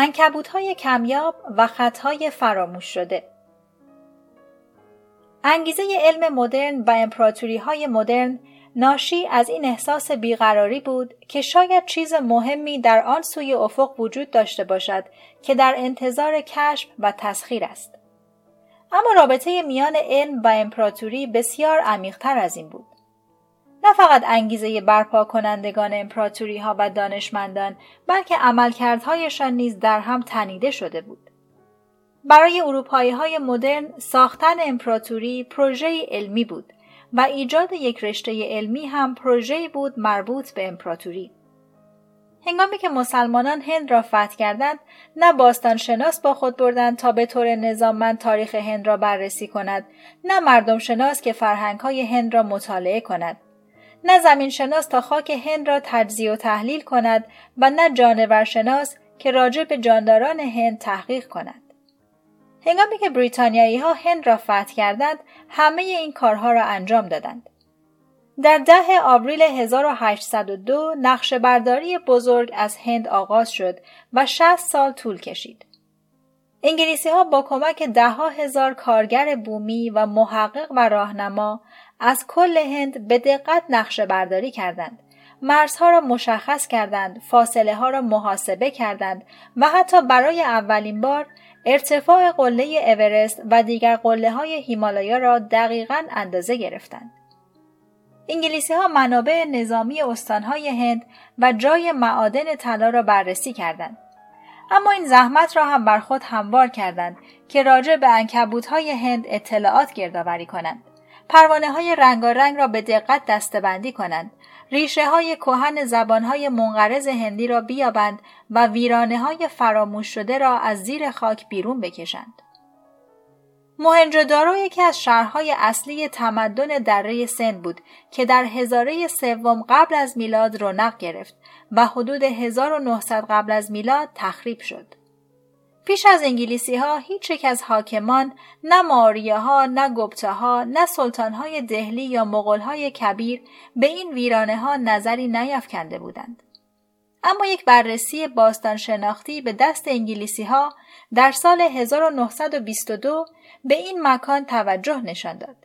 انکبوت های کمیاب و خطهای فراموش شده انگیزه علم مدرن و امپراتوری های مدرن ناشی از این احساس بیقراری بود که شاید چیز مهمی در آن سوی افق وجود داشته باشد که در انتظار کشف و تسخیر است. اما رابطه میان علم و امپراتوری بسیار عمیقتر از این بود. نه فقط انگیزه برپا کنندگان امپراتوری ها و دانشمندان بلکه عملکردهایشان نیز در هم تنیده شده بود. برای اروپایی های مدرن ساختن امپراتوری پروژه علمی بود و ایجاد یک رشته علمی هم پروژه بود مربوط به امپراتوری. هنگامی که مسلمانان هند را فتح کردند نه باستان شناس با خود بردند تا به طور نظاممند تاریخ هند را بررسی کند نه مردم شناس که فرهنگ های هند را مطالعه کند نه زمین شناس تا خاک هند را تجزیه و تحلیل کند و نه جانور شناس که راجع به جانداران هند تحقیق کند هنگامی که بریتانیایی ها هند را فتح کردند همه این کارها را انجام دادند در ده آوریل 1802 نقش برداری بزرگ از هند آغاز شد و 60 سال طول کشید. انگلیسی ها با کمک ده ها هزار کارگر بومی و محقق و راهنما از کل هند به دقت نقشه برداری کردند. مرزها را مشخص کردند، فاصله ها را محاسبه کردند و حتی برای اولین بار ارتفاع قله اورست و دیگر قله های هیمالایا را دقیقا اندازه گرفتند. انگلیسی ها منابع نظامی استانهای هند و جای معادن طلا را بررسی کردند. اما این زحمت را هم بر خود هموار کردند که راجع به انکبوت های هند اطلاعات گردآوری کنند. پروانه های رنگارنگ را به دقت دستبندی کنند. ریشه های کهن زبان های منقرض هندی را بیابند و ویرانه های فراموش شده را از زیر خاک بیرون بکشند. موهنجودارو یکی از شهرهای اصلی تمدن دره سند بود که در هزاره سوم قبل از میلاد رونق گرفت و حدود 1900 قبل از میلاد تخریب شد. پیش از انگلیسی ها هیچ یک از حاکمان نه ماریه ها نه گپته ها نه سلطان های دهلی یا مغول های کبیر به این ویرانه ها نظری نیافکنده بودند. اما یک بررسی باستان شناختی به دست انگلیسی ها در سال 1922 به این مکان توجه نشان داد.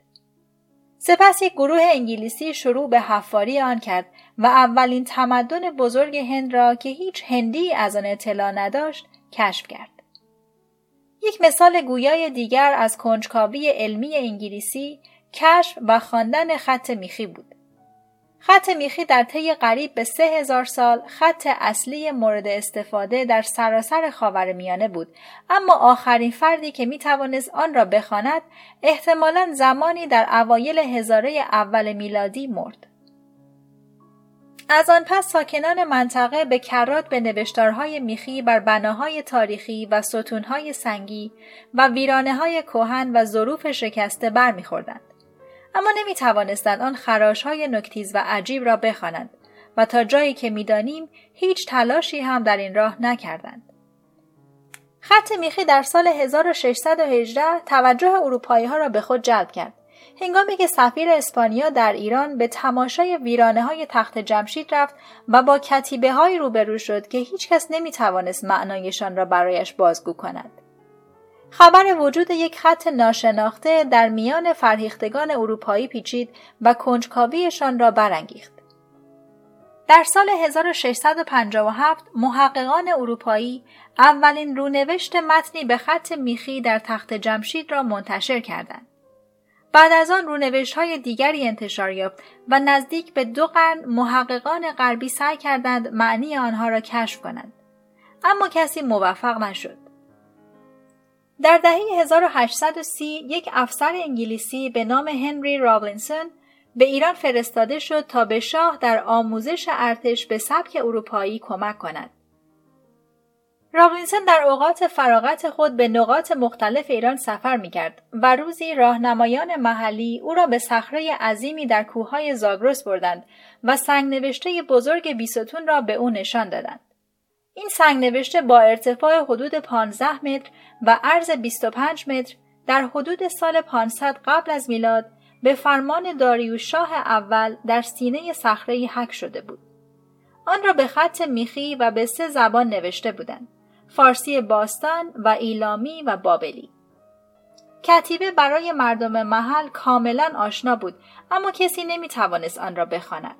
سپس یک گروه انگلیسی شروع به حفاری آن کرد و اولین تمدن بزرگ هند را که هیچ هندی از آن اطلاع نداشت کشف کرد. یک مثال گویای دیگر از کنجکاوی علمی انگلیسی کشف و خواندن خط میخی بود. خط میخی در طی قریب به سه هزار سال خط اصلی مورد استفاده در سراسر خاور میانه بود اما آخرین فردی که می توانست آن را بخواند احتمالا زمانی در اوایل هزاره اول میلادی مرد. از آن پس ساکنان منطقه به کرات به نوشتارهای میخی بر بناهای تاریخی و ستونهای سنگی و ویرانه های کوهن و ظروف شکسته برمیخوردند. اما نمی توانستند آن خراش های نکتیز و عجیب را بخوانند و تا جایی که می‌دانیم هیچ تلاشی هم در این راه نکردند. خط میخی در سال 1618 توجه اروپایی ها را به خود جلب کرد. هنگامی که سفیر اسپانیا در ایران به تماشای ویرانه های تخت جمشید رفت و با کتیبه های روبرو شد که هیچکس نمی توانست معنایشان را برایش بازگو کند. خبر وجود یک خط ناشناخته در میان فرهیختگان اروپایی پیچید و کنجکاویشان را برانگیخت. در سال 1657 محققان اروپایی اولین رونوشت متنی به خط میخی در تخت جمشید را منتشر کردند. بعد از آن رونوشت های دیگری انتشار یافت و نزدیک به دو قرن محققان غربی سعی کردند معنی آنها را کشف کنند. اما کسی موفق نشد. در دهه 1830 یک افسر انگلیسی به نام هنری راولینسون به ایران فرستاده شد تا به شاه در آموزش ارتش به سبک اروپایی کمک کند. راولینسون در اوقات فراغت خود به نقاط مختلف ایران سفر می کرد و روزی راهنمایان محلی او را به صخره عظیمی در کوههای زاگرس بردند و سنگ نوشته بزرگ بیستون را به او نشان دادند. این سنگ نوشته با ارتفاع حدود 15 متر و عرض 25 متر در حدود سال 500 قبل از میلاد به فرمان داریوش شاه اول در سینه صخره حک شده بود. آن را به خط میخی و به سه زبان نوشته بودند. فارسی باستان و ایلامی و بابلی. کتیبه برای مردم محل کاملا آشنا بود اما کسی نمی توانست آن را بخواند.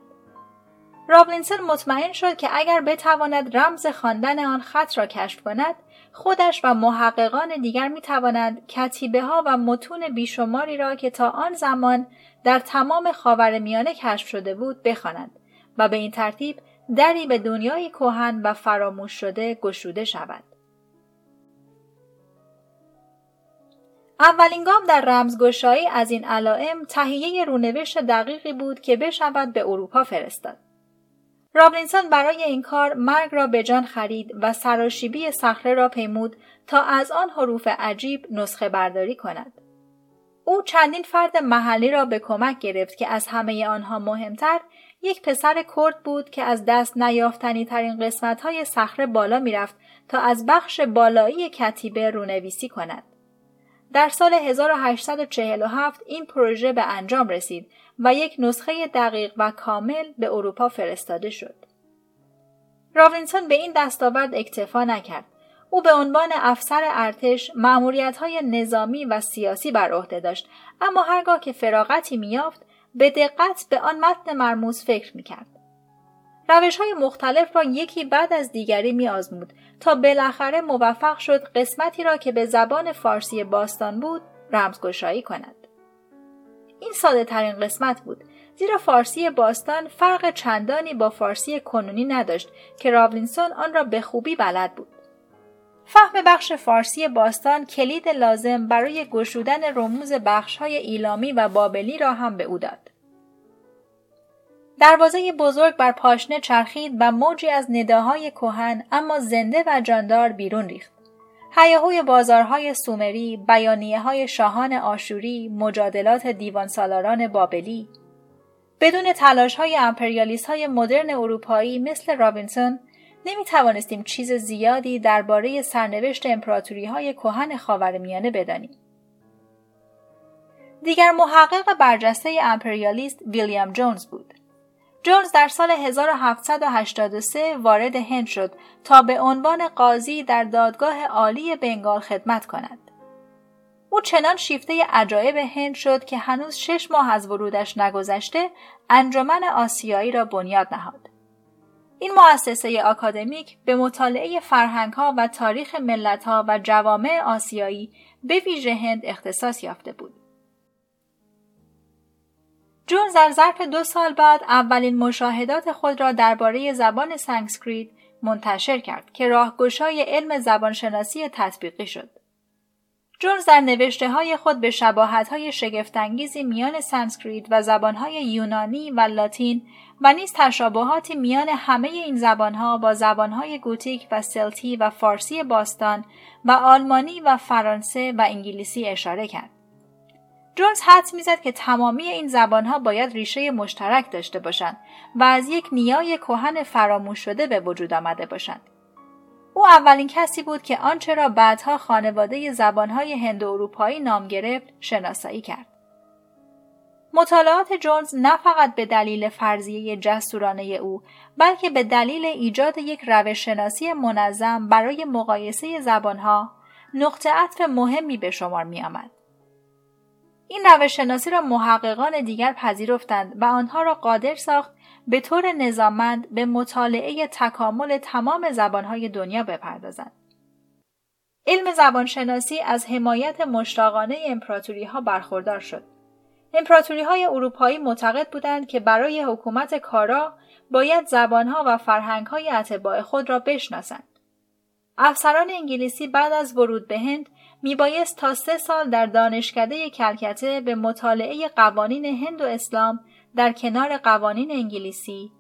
رابلینسن مطمئن شد که اگر بتواند رمز خواندن آن خط را کشف کند خودش و محققان دیگر می توانند کتیبه ها و متون بیشماری را که تا آن زمان در تمام خاورمیانه کشف شده بود بخوانند و به این ترتیب دری به دنیای کهن و فراموش شده گشوده شود. اولین گام در رمزگشایی از این علائم تهیه رونوشت دقیقی بود که بشود به اروپا فرستاد. رابلینسون برای این کار مرگ را به جان خرید و سراشیبی صخره را پیمود تا از آن حروف عجیب نسخه برداری کند. او چندین فرد محلی را به کمک گرفت که از همه آنها مهمتر یک پسر کرد بود که از دست نیافتنی ترین قسمت های صخره بالا می‌رفت تا از بخش بالایی کتیبه رونویسی کند. در سال 1847 این پروژه به انجام رسید و یک نسخه دقیق و کامل به اروپا فرستاده شد. راوینسون به این دستاورد اکتفا نکرد. او به عنوان افسر ارتش های نظامی و سیاسی بر عهده داشت اما هرگاه که فراغتی میافت به دقت به آن متن مرموز فکر می‌کرد روش های مختلف را یکی بعد از دیگری می آزمود تا بالاخره موفق شد قسمتی را که به زبان فارسی باستان بود رمزگشایی کند. این ساده ترین قسمت بود زیرا فارسی باستان فرق چندانی با فارسی کنونی نداشت که راولینسون آن را به خوبی بلد بود. فهم بخش فارسی باستان کلید لازم برای گشودن رموز های ایلامی و بابلی را هم به او داد. دروازه بزرگ بر پاشنه چرخید و موجی از نداهای کهن اما زنده و جاندار بیرون ریخت. هیاهوی بازارهای سومری، بیانیه های شاهان آشوری، مجادلات دیوان سالاران بابلی، بدون تلاش های امپریالیست های مدرن اروپایی مثل رابینسون نمی توانستیم چیز زیادی درباره سرنوشت امپراتوری های کهن خاورمیانه بدانیم. دیگر محقق برجسته امپریالیست ویلیام جونز بود. جونز در سال 1783 وارد هند شد تا به عنوان قاضی در دادگاه عالی بنگال خدمت کند. او چنان شیفته عجایب هند شد که هنوز شش ماه از ورودش نگذشته انجمن آسیایی را بنیاد نهاد. این مؤسسه آکادمیک به مطالعه فرهنگها و تاریخ ملتها و جوامع آسیایی به ویژه هند اختصاص یافته بود. جونز در ظرف دو سال بعد اولین مشاهدات خود را درباره زبان سانسکریت منتشر کرد که راهگشای علم زبانشناسی تطبیقی شد. جونز در نوشته های خود به شباهت های شگفتانگیزی میان سانسکریت و زبانهای یونانی و لاتین و نیز تشابهاتی میان همه این زبانها با زبانهای گوتیک و سلتی و فارسی باستان و آلمانی و فرانسه و انگلیسی اشاره کرد. جونز حد می‌زد که تمامی این زبانها باید ریشه مشترک داشته باشند و از یک نیای کهن فراموش شده به وجود آمده باشند. او اولین کسی بود که آنچه را بعدها خانواده زبانهای هند اروپایی نام گرفت شناسایی کرد. مطالعات جونز نه فقط به دلیل فرضیه جسورانه او بلکه به دلیل ایجاد یک روش شناسی منظم برای مقایسه زبانها نقطه عطف مهمی به شمار می آمد. این روش شناسی را محققان دیگر پذیرفتند و آنها را قادر ساخت به طور نظاممند به مطالعه تکامل تمام زبانهای دنیا بپردازند. علم زبانشناسی از حمایت مشتاقانه امپراتوری ها برخوردار شد. امپراتوری های اروپایی معتقد بودند که برای حکومت کارا باید زبانها و فرهنگهای اتباع خود را بشناسند. افسران انگلیسی بعد از ورود به هند میبایست تا سه سال در دانشکده کلکته به مطالعه قوانین هند و اسلام در کنار قوانین انگلیسی،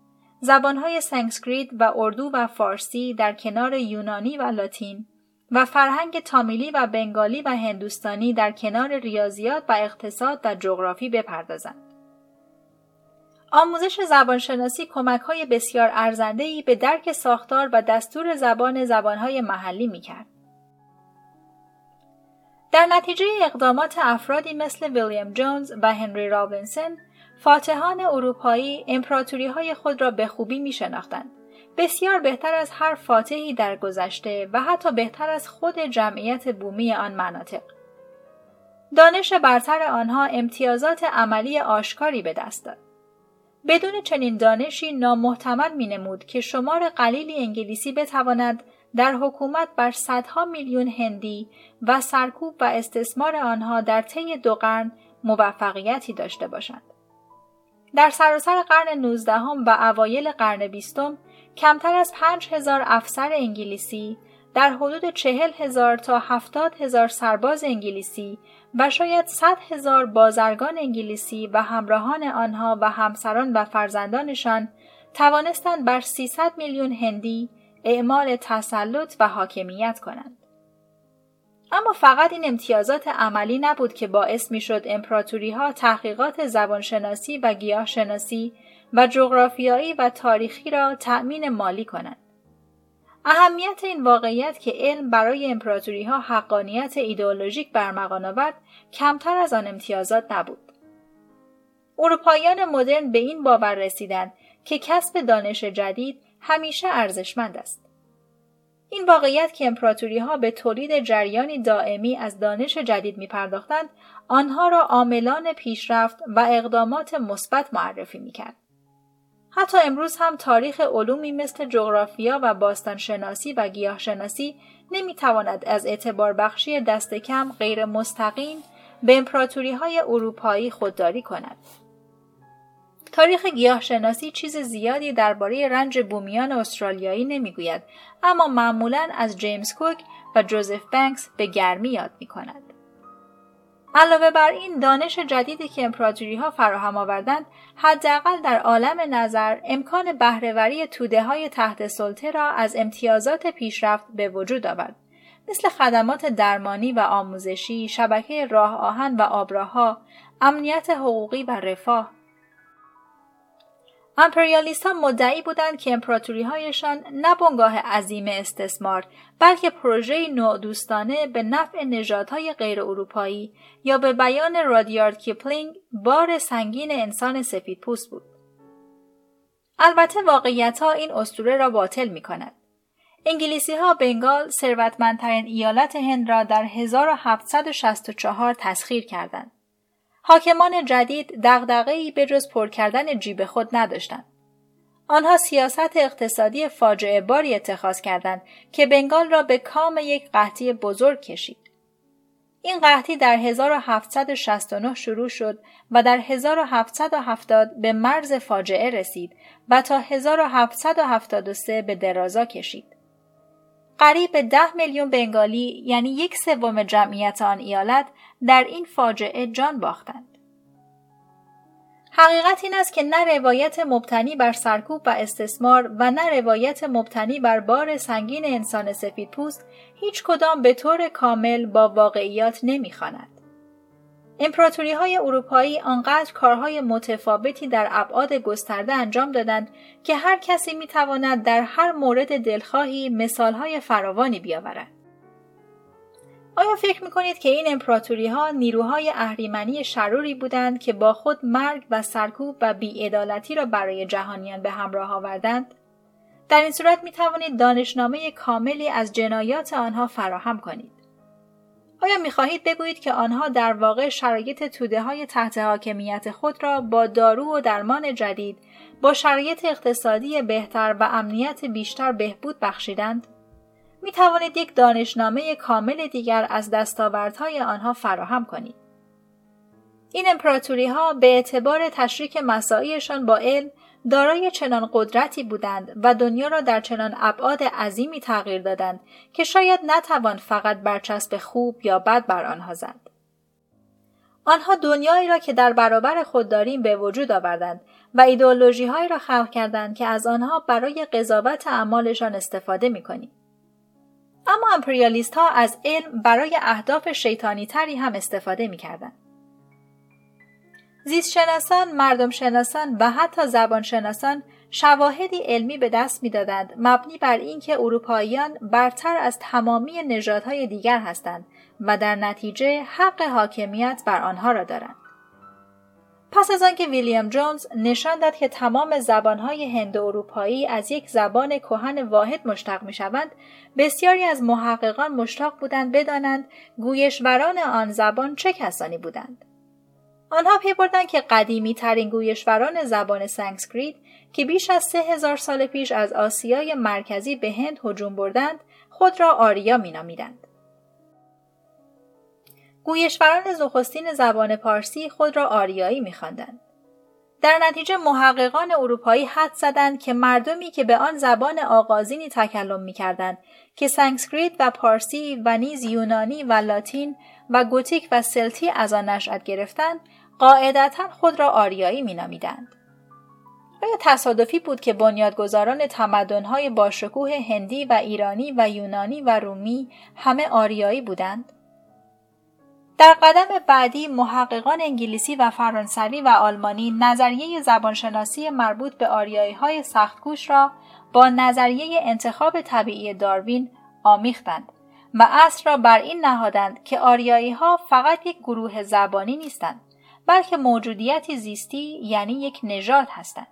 زبانهای سانسکریت و اردو و فارسی در کنار یونانی و لاتین و فرهنگ تامیلی و بنگالی و هندوستانی در کنار ریاضیات و اقتصاد و جغرافی بپردازند. آموزش زبانشناسی کمک های بسیار ارزندهی به درک ساختار و دستور زبان زبانهای محلی می کرد. در نتیجه اقدامات افرادی مثل ویلیام جونز و هنری رابینسون، فاتحان اروپایی امپراتوری های خود را به خوبی می شناختند بسیار بهتر از هر فاتحی در گذشته و حتی بهتر از خود جمعیت بومی آن مناطق. دانش برتر آنها امتیازات عملی آشکاری به دست داد. بدون چنین دانشی نامحتمل می نمود که شمار قلیلی انگلیسی بتواند در حکومت بر صدها میلیون هندی و سرکوب و استثمار آنها در طی دو قرن موفقیتی داشته باشند. در سراسر قرن نوزدهم و اوایل قرن بیستم کمتر از پنج هزار افسر انگلیسی در حدود چهل هزار تا هفتاد هزار سرباز انگلیسی و شاید صد هزار بازرگان انگلیسی و همراهان آنها و همسران و فرزندانشان توانستند بر 300 میلیون هندی اعمال تسلط و حاکمیت کنند. اما فقط این امتیازات عملی نبود که باعث می‌شد امپراتوری ها تحقیقات زبانشناسی و گیاهشناسی و جغرافیایی و تاریخی را تأمین مالی کنند. اهمیت این واقعیت که علم برای امپراتوری ها حقانیت ایدئولوژیک برمغان آورد کمتر از آن امتیازات نبود. اروپاییان مدرن به این باور رسیدند که کسب دانش جدید همیشه ارزشمند است. این واقعیت که امپراتوری ها به تولید جریانی دائمی از دانش جدید می پرداختند، آنها را عاملان پیشرفت و اقدامات مثبت معرفی می کرد. حتی امروز هم تاریخ علومی مثل جغرافیا و باستانشناسی و گیاهشناسی نمی‌تواند از اعتبار بخشی دست کم غیر مستقیم به امپراتوری های اروپایی خودداری کند. تاریخ گیاهشناسی چیز زیادی درباره رنج بومیان استرالیایی نمی‌گوید اما معمولا از جیمز کوک و جوزف بنکس به گرمی یاد می کند. علاوه بر این دانش جدیدی که امپراتوری ها فراهم آوردند حداقل در عالم نظر امکان بهرهوری توده های تحت سلطه را از امتیازات پیشرفت به وجود آورد مثل خدمات درمانی و آموزشی شبکه راه آهن و آبراه‌ها امنیت حقوقی و رفاه امپریالیست ها مدعی بودند که امپراتوری هایشان نه بنگاه عظیم استثمار بلکه پروژه نوع به نفع نژادهای غیر اروپایی یا به بیان رادیارد کیپلینگ بار سنگین انسان سفید پوست بود. البته واقعیت ها این اسطوره را باطل می کند. انگلیسی ها بنگال ثروتمندترین ایالت هند را در 1764 تسخیر کردند. حاکمان جدید دغدغه‌ای به جز پر کردن جیب خود نداشتند. آنها سیاست اقتصادی فاجعه باری اتخاذ کردند که بنگال را به کام یک قحطی بزرگ کشید. این قحطی در 1769 شروع شد و در 1770 به مرز فاجعه رسید و تا 1773 به درازا کشید. قریب به ده میلیون بنگالی یعنی یک سوم جمعیت آن ایالت در این فاجعه جان باختند. حقیقت این است که نه روایت مبتنی بر سرکوب و استثمار و نه روایت مبتنی بر بار سنگین انسان سفید پوست هیچ کدام به طور کامل با واقعیات نمی‌خواند. امپراتوری های اروپایی آنقدر کارهای متفاوتی در ابعاد گسترده انجام دادند که هر کسی می تواند در هر مورد دلخواهی مثالهای فراوانی بیاورد. آیا فکر می کنید که این امپراتوری ها نیروهای اهریمنی شروری بودند که با خود مرگ و سرکوب و بیعدالتی را برای جهانیان به همراه آوردند؟ در این صورت می توانید دانشنامه کاملی از جنایات آنها فراهم کنید. آیا می خواهید بگویید که آنها در واقع شرایط توده های تحت حاکمیت خود را با دارو و درمان جدید با شرایط اقتصادی بهتر و امنیت بیشتر بهبود بخشیدند؟ می توانید یک دانشنامه کامل دیگر از دستاوردهای آنها فراهم کنید. این امپراتوری ها به اعتبار تشریک مساعیشان با علم دارای چنان قدرتی بودند و دنیا را در چنان ابعاد عظیمی تغییر دادند که شاید نتوان فقط برچسب خوب یا بد بر آنها زد. آنها دنیایی را که در برابر خود داریم به وجود آوردند و ایدئولوژی هایی را خلق کردند که از آنها برای قضاوت اعمالشان استفاده می کنیم. اما امپریالیست ها از علم برای اهداف شیطانی تری هم استفاده می کردن. زیستشناسان، مردم شناسان و حتی زبانشناسان شواهدی علمی به دست می‌دادند مبنی بر اینکه اروپاییان برتر از تمامی نژادهای دیگر هستند و در نتیجه حق حاکمیت بر آنها را دارند. پس از آنکه ویلیام جونز نشان داد که تمام زبانهای هند اروپایی از یک زبان کهن واحد مشتق می‌شوند بسیاری از محققان مشتاق بودند بدانند گویشوران آن زبان چه کسانی بودند آنها پی بردند که قدیمی ترین گویشوران زبان سانسکریت که بیش از سه هزار سال پیش از آسیای مرکزی به هند هجوم بردند خود را آریا مینامیدند. گویشوران نخستین زبان پارسی خود را آریایی میخواندند. در نتیجه محققان اروپایی حدس زدند که مردمی که به آن زبان آغازینی تکلم می‌کردند که سانسکریت و پارسی و نیز یونانی و لاتین و گوتیک و سلتی از آن نشأت گرفتند قاعدتا خود را آریایی مینامیدند. آیا تصادفی بود که بنیادگذاران تمدنهای باشکوه هندی و ایرانی و یونانی و رومی همه آریایی بودند؟ در قدم بعدی محققان انگلیسی و فرانسوی و آلمانی نظریه زبانشناسی مربوط به آریایی های سختگوش را با نظریه انتخاب طبیعی داروین آمیختند و اصل را بر این نهادند که آریایی ها فقط یک گروه زبانی نیستند. بلکه موجودیتی زیستی یعنی یک نژاد هستند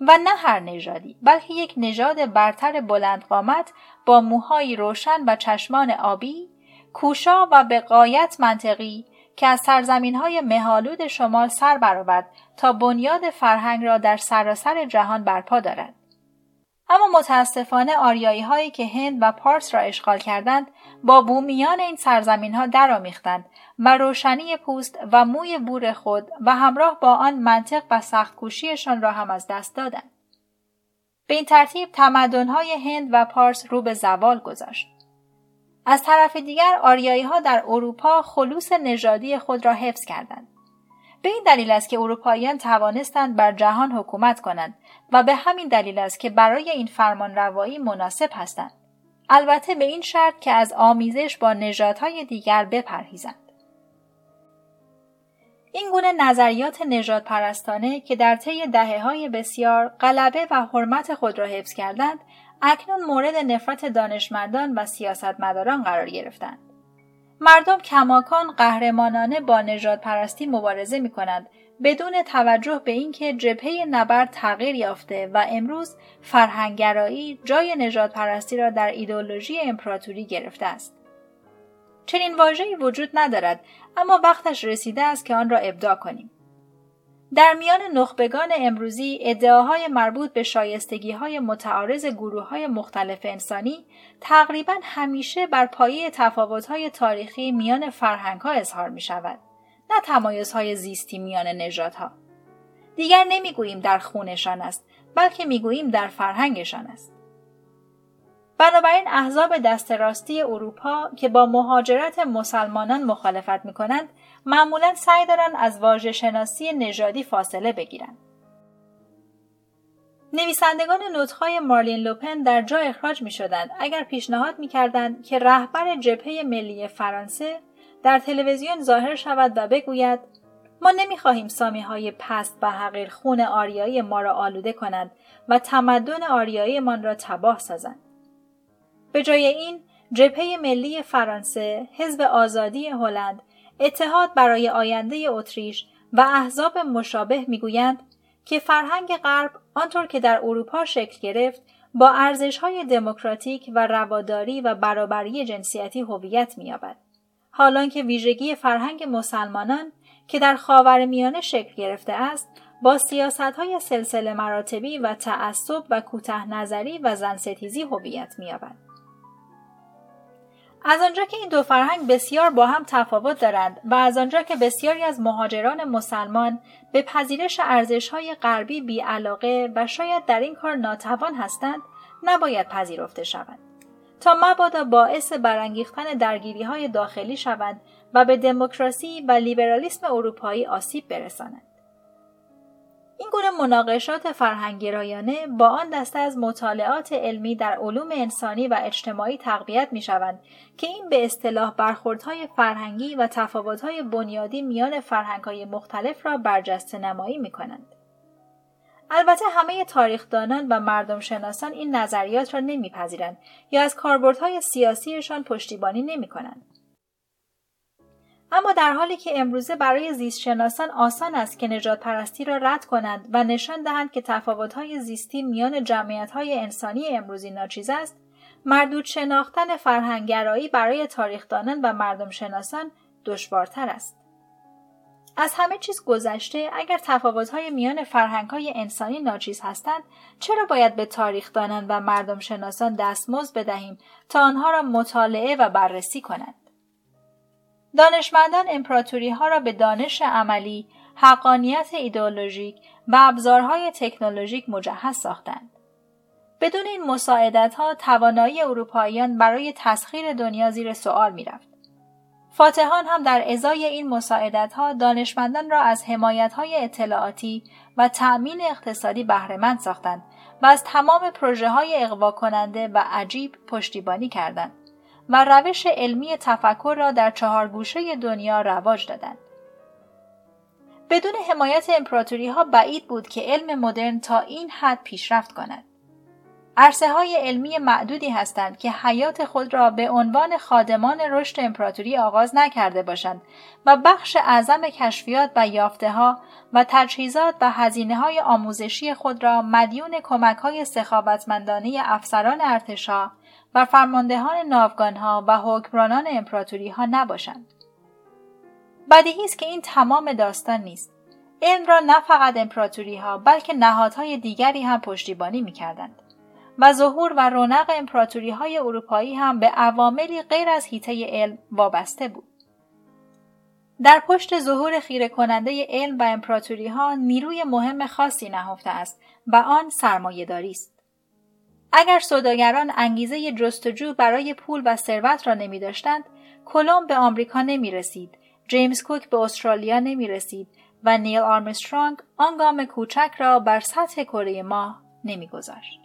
و نه هر نژادی بلکه یک نژاد برتر بلند قامت با موهایی روشن و چشمان آبی کوشا و به قایت منطقی که از سرزمین های مهالود شمال سر برآورد تا بنیاد فرهنگ را در سراسر جهان برپا دارد. اما متاسفانه آریایی هایی که هند و پارس را اشغال کردند با بومیان این سرزمین ها درآمیختند و روشنی پوست و موی بور خود و همراه با آن منطق و سختکوشیشان را هم از دست دادند. به این ترتیب تمدنهای هند و پارس رو به زوال گذاشت. از طرف دیگر آریایی ها در اروپا خلوص نژادی خود را حفظ کردند. به این دلیل است که اروپاییان توانستند بر جهان حکومت کنند و به همین دلیل است که برای این فرمان روایی مناسب هستند. البته به این شرط که از آمیزش با نژادهای دیگر بپرهیزند. این گونه نظریات نجات پرستانه که در طی دهه های بسیار غلبه و حرمت خود را حفظ کردند اکنون مورد نفرت دانشمندان و سیاستمداران قرار گرفتند. مردم کماکان قهرمانانه با نجات پرستی مبارزه می کنند بدون توجه به اینکه جبهه نبرد تغییر یافته و امروز فرهنگرایی جای نجات پرستی را در ایدولوژی امپراتوری گرفته است. چنین واژه‌ای وجود ندارد اما وقتش رسیده است که آن را ابداع کنیم. در میان نخبگان امروزی ادعاهای مربوط به شایستگی های متعارض گروه های مختلف انسانی تقریبا همیشه بر پایه تفاوت های تاریخی میان فرهنگ ها اظهار می شود. نه تمایز های زیستی میان نژادها. دیگر نمی‌گوییم در خونشان است بلکه می‌گوییم در فرهنگشان است. بنابراین احزاب دست راستی اروپا که با مهاجرت مسلمانان مخالفت می کنند معمولا سعی دارند از واژه شناسی نژادی فاصله بگیرند. نویسندگان نوتهای مارلین لوپن در جا اخراج می شدند اگر پیشنهاد می کردند که رهبر جبهه ملی فرانسه در تلویزیون ظاهر شود و بگوید ما نمی‌خواهیم سامی های پست و حقیر خون آریایی ما را آلوده کنند و تمدن آریایی من را تباه سازند. به جای این جبهه ملی فرانسه، حزب آزادی هلند، اتحاد برای آینده اتریش و احزاب مشابه می‌گویند که فرهنگ غرب آنطور که در اروپا شکل گرفت با ارزش‌های دموکراتیک و رواداری و برابری جنسیتی هویت می‌یابد حالان که ویژگی فرهنگ مسلمانان که در خاورمیانه شکل گرفته است با سیاست های سلسله مراتبی و تعصب و کوته نظری و زنستیزی هویت می‌یابد. از آنجا که این دو فرهنگ بسیار با هم تفاوت دارند و از آنجا که بسیاری از مهاجران مسلمان به پذیرش ارزشهای غربی بیعلاقه و شاید در این کار ناتوان هستند نباید پذیرفته شوند. تا مبادا باعث برانگیختن درگیری های داخلی شوند و به دموکراسی و لیبرالیسم اروپایی آسیب برسانند. این گونه مناقشات فرهنگگرایانه با آن دسته از مطالعات علمی در علوم انسانی و اجتماعی تقویت می شوند که این به اصطلاح برخوردهای فرهنگی و تفاوتهای بنیادی میان فرهنگهای مختلف را برجسته نمایی می کنند. البته همه تاریخدانان و مردم شناسان این نظریات را نمیپذیرند یا از کاربردهای سیاسیشان پشتیبانی نمی کنند. اما در حالی که امروزه برای زیستشناسان آسان است که نجات پرستی را رد کنند و نشان دهند که تفاوت‌های زیستی میان جمعیت‌های انسانی امروزی ناچیز است، مردود شناختن فرهنگرایی برای تاریخدانان و مردم شناسان دشوارتر است. از همه چیز گذشته اگر تفاوت‌های میان فرهنگ‌های انسانی ناچیز هستند چرا باید به تاریخدانان و مردم شناسان دستمزد بدهیم تا آنها را مطالعه و بررسی کنند دانشمندان امپراتوری ها را به دانش عملی، حقانیت ایدئولوژیک و ابزارهای تکنولوژیک مجهز ساختند. بدون این مساعدت ها توانایی اروپاییان برای تسخیر دنیا زیر سوال می رفت. فاتحان هم در ازای این مساعدت ها دانشمندان را از حمایت های اطلاعاتی و تأمین اقتصادی بهرهمند ساختند و از تمام پروژه های اقوا کننده و عجیب پشتیبانی کردند. و روش علمی تفکر را در چهار گوشه دنیا رواج دادند. بدون حمایت امپراتوری ها بعید بود که علم مدرن تا این حد پیشرفت کند. عرصه های علمی معدودی هستند که حیات خود را به عنوان خادمان رشد امپراتوری آغاز نکرده باشند و بخش اعظم کشفیات و یافته ها و تجهیزات و هزینه های آموزشی خود را مدیون کمک های سخاوتمندانه افسران ارتشا و فرماندهان ناوگانها و حکمرانان امپراتوری ها نباشند. بدیهی است که این تمام داستان نیست. علم را نه فقط امپراتوری ها بلکه نهادهای دیگری هم پشتیبانی می کردند. و ظهور و رونق امپراتوری های اروپایی هم به عواملی غیر از هیته علم وابسته بود. در پشت ظهور خیره کننده علم و امپراتوری ها نیروی مهم خاصی نهفته است و آن سرمایهداری است. اگر سوداگران انگیزه جستجو برای پول و ثروت را نمی داشتند، کلمب به آمریکا نمی رسید، جیمز کوک به استرالیا نمی رسید و نیل آرمسترانگ آن گام کوچک را بر سطح کره ماه نمی گذاشت.